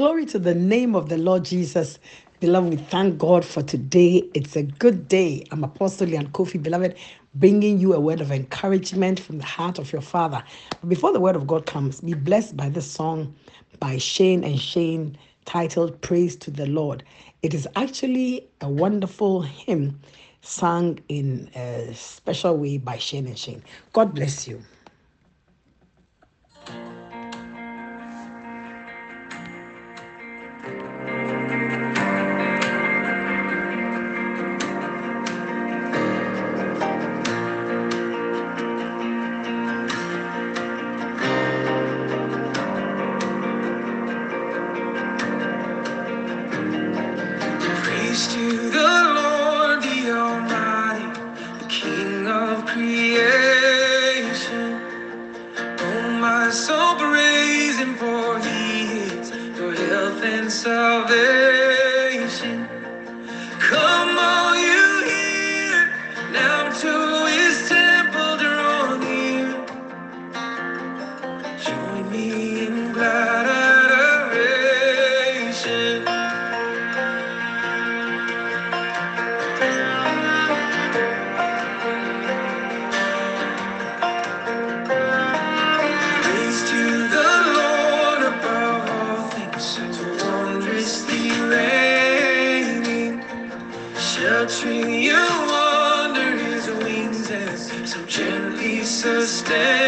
Glory to the name of the Lord Jesus. Beloved, we thank God for today. It's a good day. I'm Apostle Leon Kofi, beloved, bringing you a word of encouragement from the heart of your Father. Before the word of God comes, be blessed by this song by Shane and Shane titled Praise to the Lord. It is actually a wonderful hymn sung in a special way by Shane and Shane. God bless you. 때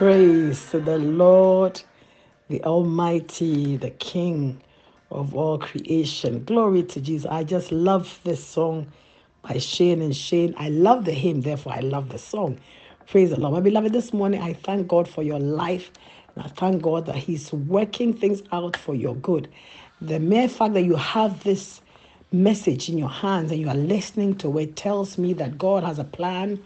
Praise to the Lord, the Almighty, the King of all creation. Glory to Jesus. I just love this song by Shane and Shane. I love the hymn, therefore I love the song. Praise the Lord. My beloved, this morning I thank God for your life. And I thank God that He's working things out for your good. The mere fact that you have this message in your hands and you are listening to it tells me that God has a plan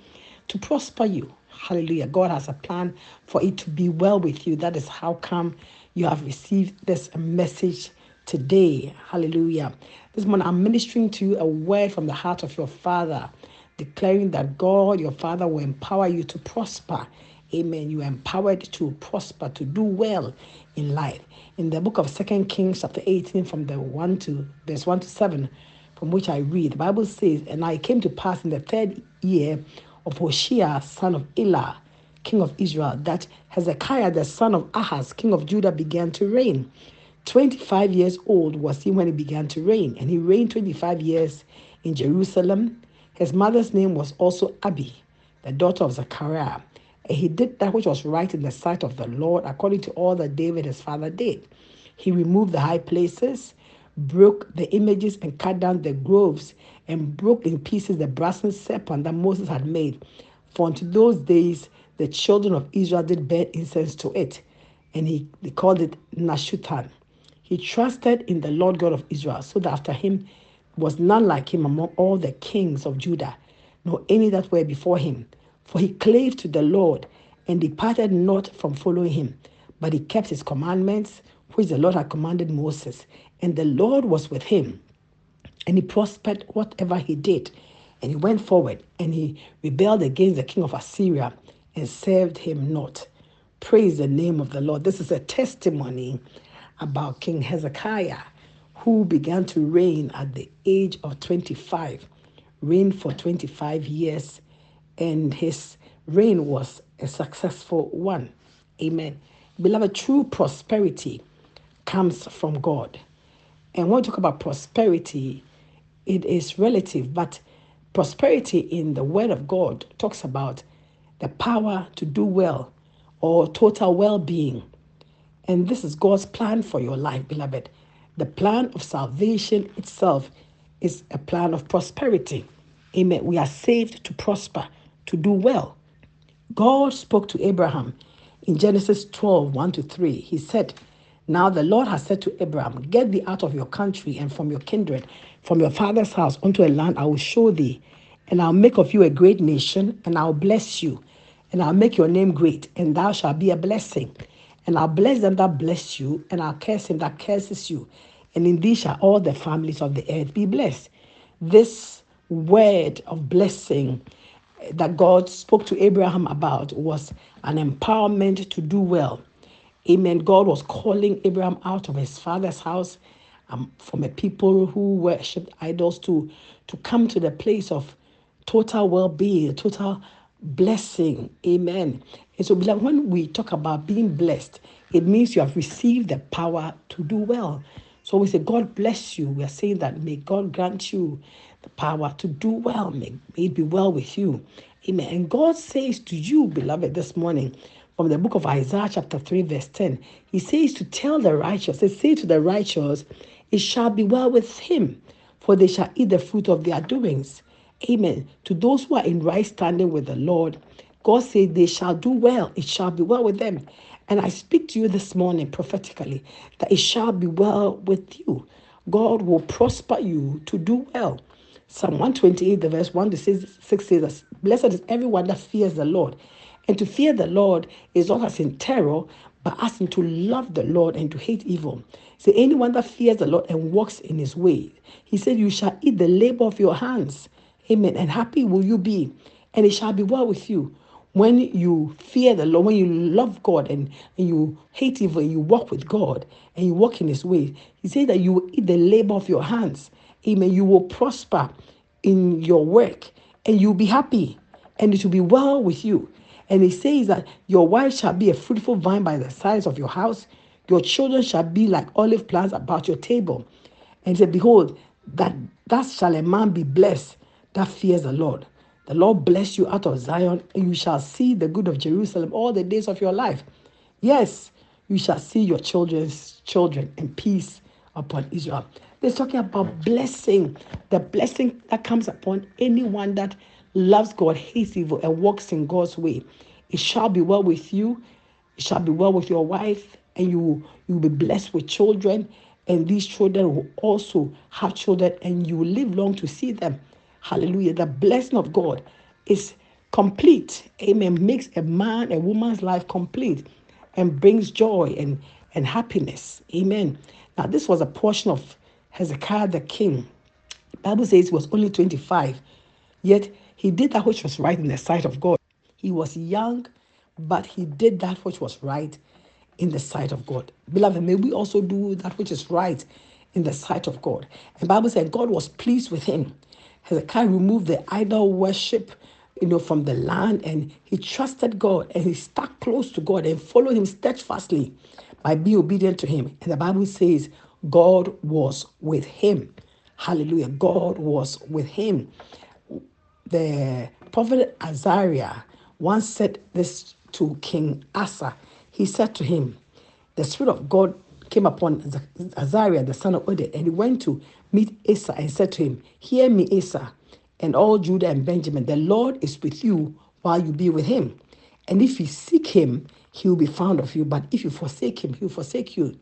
to prosper you. Hallelujah. God has a plan for it to be well with you. That is how come you have received this message today. Hallelujah. This morning, I'm ministering to you a word from the heart of your Father, declaring that God, your Father, will empower you to prosper. Amen. You are empowered to prosper, to do well in life. In the book of Second Kings, chapter 18, from the 1 to verse 1 to 7, from which I read, the Bible says, And I came to pass in the third year of Hoshea, son of Elah, king of Israel, that Hezekiah, the son of Ahaz, king of Judah, began to reign. 25 years old was he when he began to reign, and he reigned 25 years in Jerusalem. His mother's name was also Abi, the daughter of Zechariah. And he did that which was right in the sight of the Lord, according to all that David his father did. He removed the high places, broke the images, and cut down the groves and broke in pieces the brazen serpent that Moses had made. For unto those days the children of Israel did burn incense to it, and he, he called it Nehushtan. He trusted in the Lord God of Israel, so that after him was none like him among all the kings of Judah, nor any that were before him. For he clave to the Lord and departed not from following him, but he kept his commandments, which the Lord had commanded Moses. And the Lord was with him and he prospered whatever he did. And he went forward and he rebelled against the king of Assyria and served him not. Praise the name of the Lord. This is a testimony about King Hezekiah, who began to reign at the age of 25, reigned for 25 years, and his reign was a successful one. Amen. Beloved, true prosperity comes from God. And when we talk about prosperity, it is relative, but prosperity in the Word of God talks about the power to do well or total well being. And this is God's plan for your life, beloved. The plan of salvation itself is a plan of prosperity. Amen. We are saved to prosper, to do well. God spoke to Abraham in Genesis 12 1 to 3. He said, Now the Lord has said to Abraham, Get thee out of your country and from your kindred, from your father's house, unto a land I will show thee, and I'll make of you a great nation, and I'll bless you, and I'll make your name great, and thou shalt be a blessing. And I'll bless them that bless you, and I'll curse him that curses you. And in thee shall all the families of the earth be blessed. This word of blessing that God spoke to Abraham about was an empowerment to do well. Amen. God was calling Abraham out of his father's house um, from a people who worshipped idols to, to come to the place of total well being, total blessing. Amen. And so, when we talk about being blessed, it means you have received the power to do well. So we say, God bless you. We are saying that may God grant you the power to do well. May, may it be well with you. Amen. And God says to you, beloved, this morning, from the book of Isaiah, chapter 3, verse 10, He says to tell the righteous, He say to the righteous, it shall be well with him, for they shall eat the fruit of their doings. Amen. To those who are in right standing with the Lord, God said they shall do well. It shall be well with them. And I speak to you this morning prophetically that it shall be well with you. God will prosper you to do well. Psalm 128, the verse 1 to 6 says, Blessed is everyone that fears the Lord. And to fear the Lord is not as in terror, but as in to love the Lord and to hate evil. Say, anyone that fears the Lord and walks in his way, he said, You shall eat the labor of your hands. Amen. And happy will you be, and it shall be well with you. When you fear the Lord, when you love God and, and you hate evil, and you walk with God and you walk in his way, he said that you will eat the labor of your hands. Amen. You will prosper in your work and you'll be happy and it will be well with you. And he says that your wife shall be a fruitful vine by the sides of your house. Your children shall be like olive plants about your table. And he said, Behold, that thus shall a man be blessed that fears the Lord. The Lord bless you out of Zion, and you shall see the good of Jerusalem all the days of your life. Yes, you shall see your children's children and peace upon Israel. They're talking about blessing, the blessing that comes upon anyone that loves God, hates evil, and walks in God's way. It shall be well with you. It shall be well with your wife, and you you will be blessed with children. And these children will also have children, and you will live long to see them. Hallelujah. The blessing of God is complete. Amen. Makes a man, a woman's life complete and brings joy and, and happiness. Amen. Now, this was a portion of Hezekiah the king. The Bible says he was only 25, yet he did that which was right in the sight of God. He was young, but he did that which was right in the sight of God. Beloved, may we also do that which is right in the sight of God. And Bible said God was pleased with him. Hezekiah removed the idol worship, you know, from the land, and he trusted God and he stuck close to God and followed him steadfastly by being obedient to him. And the Bible says God was with him. Hallelujah. God was with him. The prophet Azariah once said this to King Asa. He said to him, The Spirit of God came upon Azariah, the son of Oded, and he went to meet Asa and said to him, Hear me, Asa, and all Judah and Benjamin. The Lord is with you while you be with him. And if you seek him, he will be found of you. But if you forsake him, he will forsake you.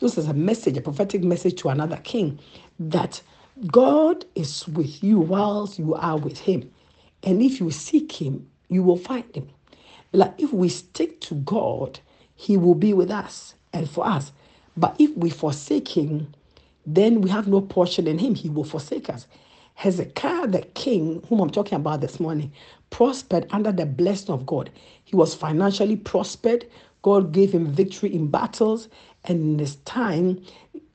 This is a message, a prophetic message to another king that God is with you whilst you are with him. And if you seek him, you will find him. Like if we stick to God, he will be with us and for us. But if we forsake him, then we have no portion in him. He will forsake us. Hezekiah, the king, whom I'm talking about this morning, prospered under the blessing of God. He was financially prospered. God gave him victory in battles. And in this time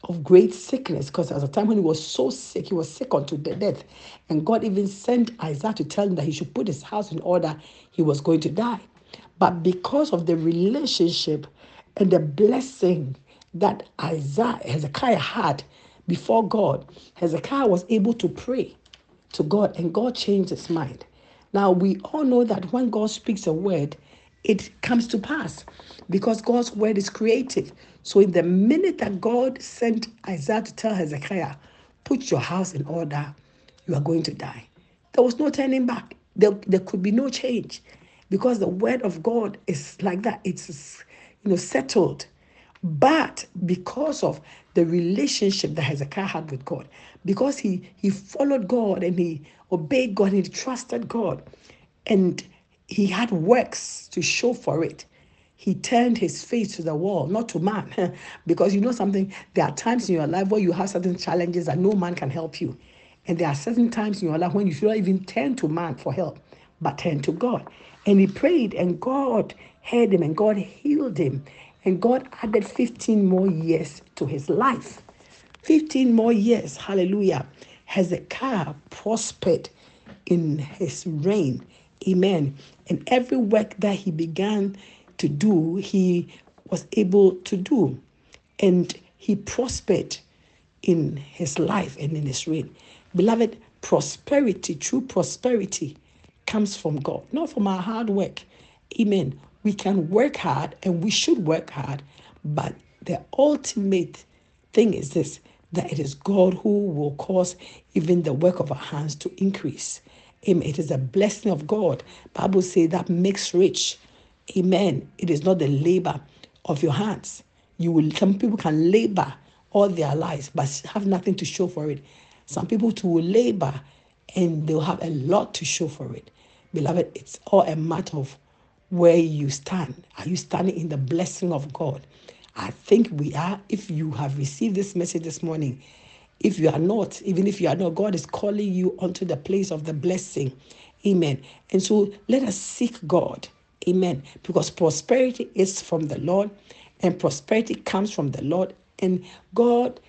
of great sickness, because at a time when he was so sick, he was sick unto the death. And God even sent Isaiah to tell him that he should put his house in order. He was going to die. But because of the relationship and the blessing that Isaiah, Hezekiah had before God, Hezekiah was able to pray to God and God changed his mind. Now, we all know that when God speaks a word, it comes to pass because God's word is creative. So, in the minute that God sent Isaiah to tell Hezekiah, put your house in order, you are going to die. There was no turning back. There, there could be no change because the word of God is like that. It's you know settled. But because of the relationship that Hezekiah had with God, because he he followed God and he obeyed God and he trusted God, and he had works to show for it. He turned his face to the wall, not to man. because you know something, there are times in your life where you have certain challenges that no man can help you. And there are certain times in your life when you should not even turn to man for help, but turn to God. And he prayed, and God heard him, and God healed him. And God added 15 more years to his life. 15 more years. Hallelujah. Hezekiah prospered in his reign. Amen. And every work that he began to do, he was able to do. And he prospered in his life and in his reign. Beloved, prosperity, true prosperity, comes from God, not from our hard work. Amen. We can work hard and we should work hard, but the ultimate thing is this that it is God who will cause even the work of our hands to increase. Amen. It is a blessing of God. Bible says that makes rich. Amen. It is not the labor of your hands. You will some people can labor all their lives but have nothing to show for it. Some people too will labor and they'll have a lot to show for it. Beloved, it's all a matter of where you stand. Are you standing in the blessing of God? I think we are. If you have received this message this morning, if you are not, even if you are not, God is calling you onto the place of the blessing. Amen. And so let us seek God. Amen. Because prosperity is from the Lord, and prosperity comes from the Lord, and God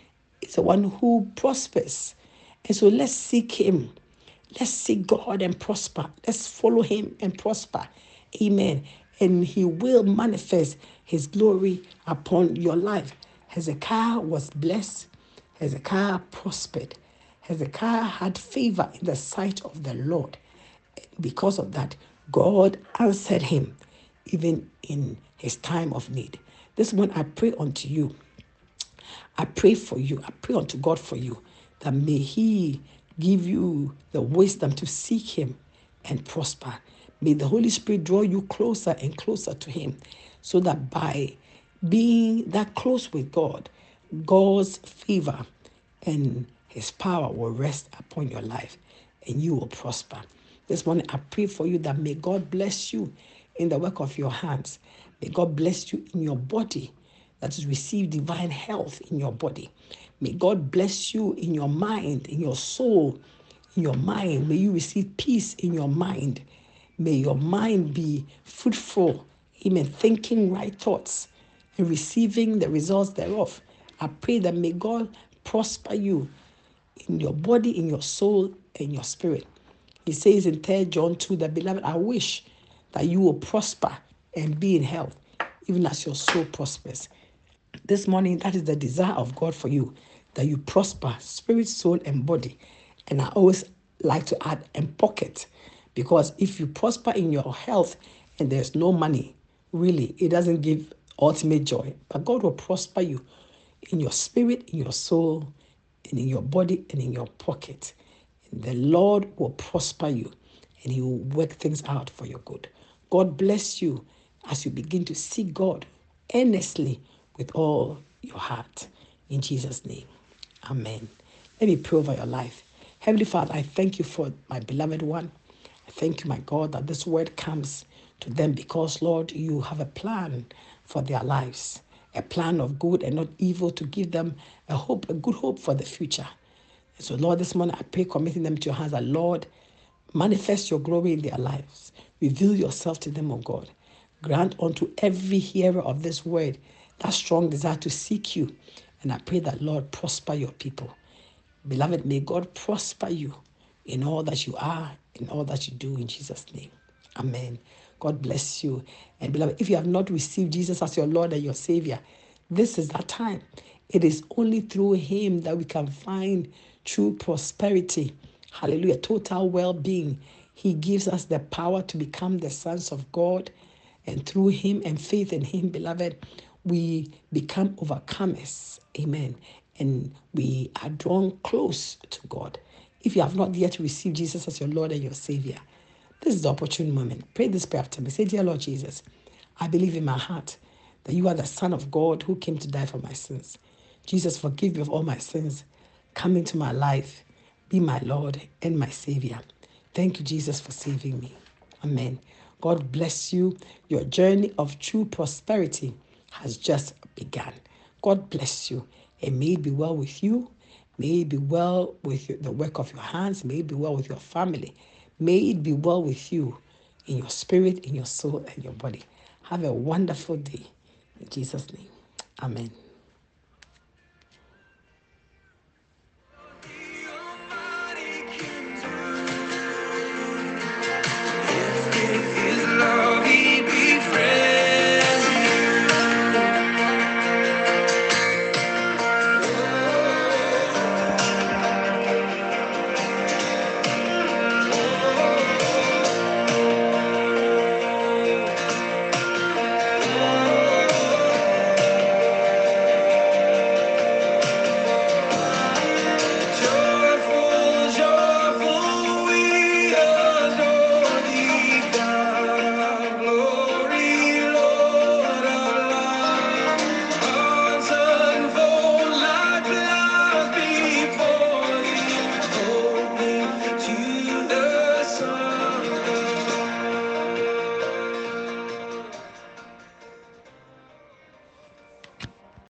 is the one who prospers. And so let's seek Him. Let's seek God and prosper. Let's follow Him and prosper. Amen. And He will manifest His glory upon your life. Hezekiah was blessed, Hezekiah prospered. Hezekiah had favor in the sight of the Lord. Because of that, God answered him even in his time of need. This one I pray unto you. I pray for you. I pray unto God for you that may He give you the wisdom to seek Him and prosper. May the Holy Spirit draw you closer and closer to Him so that by being that close with God, God's favor and His power will rest upon your life and you will prosper. This morning, I pray for you that may God bless you in the work of your hands. May God bless you in your body, that is, receive divine health in your body. May God bless you in your mind, in your soul, in your mind. May you receive peace in your mind. May your mind be fruitful, amen, thinking right thoughts and receiving the results thereof. I pray that may God prosper you in your body, in your soul, and your spirit. He says in 3 John 2 that, beloved, I wish that you will prosper and be in health, even as your soul prospers. This morning, that is the desire of God for you, that you prosper, spirit, soul, and body. And I always like to add and pocket, because if you prosper in your health and there's no money, really, it doesn't give ultimate joy. But God will prosper you in your spirit, in your soul, and in your body, and in your pocket. And The Lord will prosper you and He will work things out for your good. God bless you as you begin to seek God earnestly with all your heart. In Jesus' name, Amen. Let me pray over your life. Heavenly Father, I thank you for my beloved one. I thank you, my God, that this word comes to them because, Lord, you have a plan for their lives, a plan of good and not evil to give them a hope, a good hope for the future. So, Lord, this morning I pray, committing them to your hands, that Lord, manifest your glory in their lives. Reveal yourself to them, O God. Grant unto every hearer of this word that strong desire to seek you. And I pray that, Lord, prosper your people. Beloved, may God prosper you in all that you are, in all that you do, in Jesus' name. Amen. God bless you. And beloved, if you have not received Jesus as your Lord and your Savior, this is that time. It is only through Him that we can find true prosperity. Hallelujah. Total well being. He gives us the power to become the sons of God. And through Him and faith in Him, beloved, we become overcomers. Amen. And we are drawn close to God. If you have not yet received Jesus as your Lord and your Savior, this is the opportune moment. Pray this prayer after me. Say, Dear Lord Jesus, I believe in my heart that you are the Son of God who came to die for my sins. Jesus, forgive me of all my sins. Come into my life. Be my Lord and my Savior. Thank you, Jesus, for saving me. Amen. God bless you. Your journey of true prosperity has just begun. God bless you. And may it be well with you. May it be well with the work of your hands. May it be well with your family. May it be well with you in your spirit, in your soul, and your body. Have a wonderful day. In Jesus' name. Amen.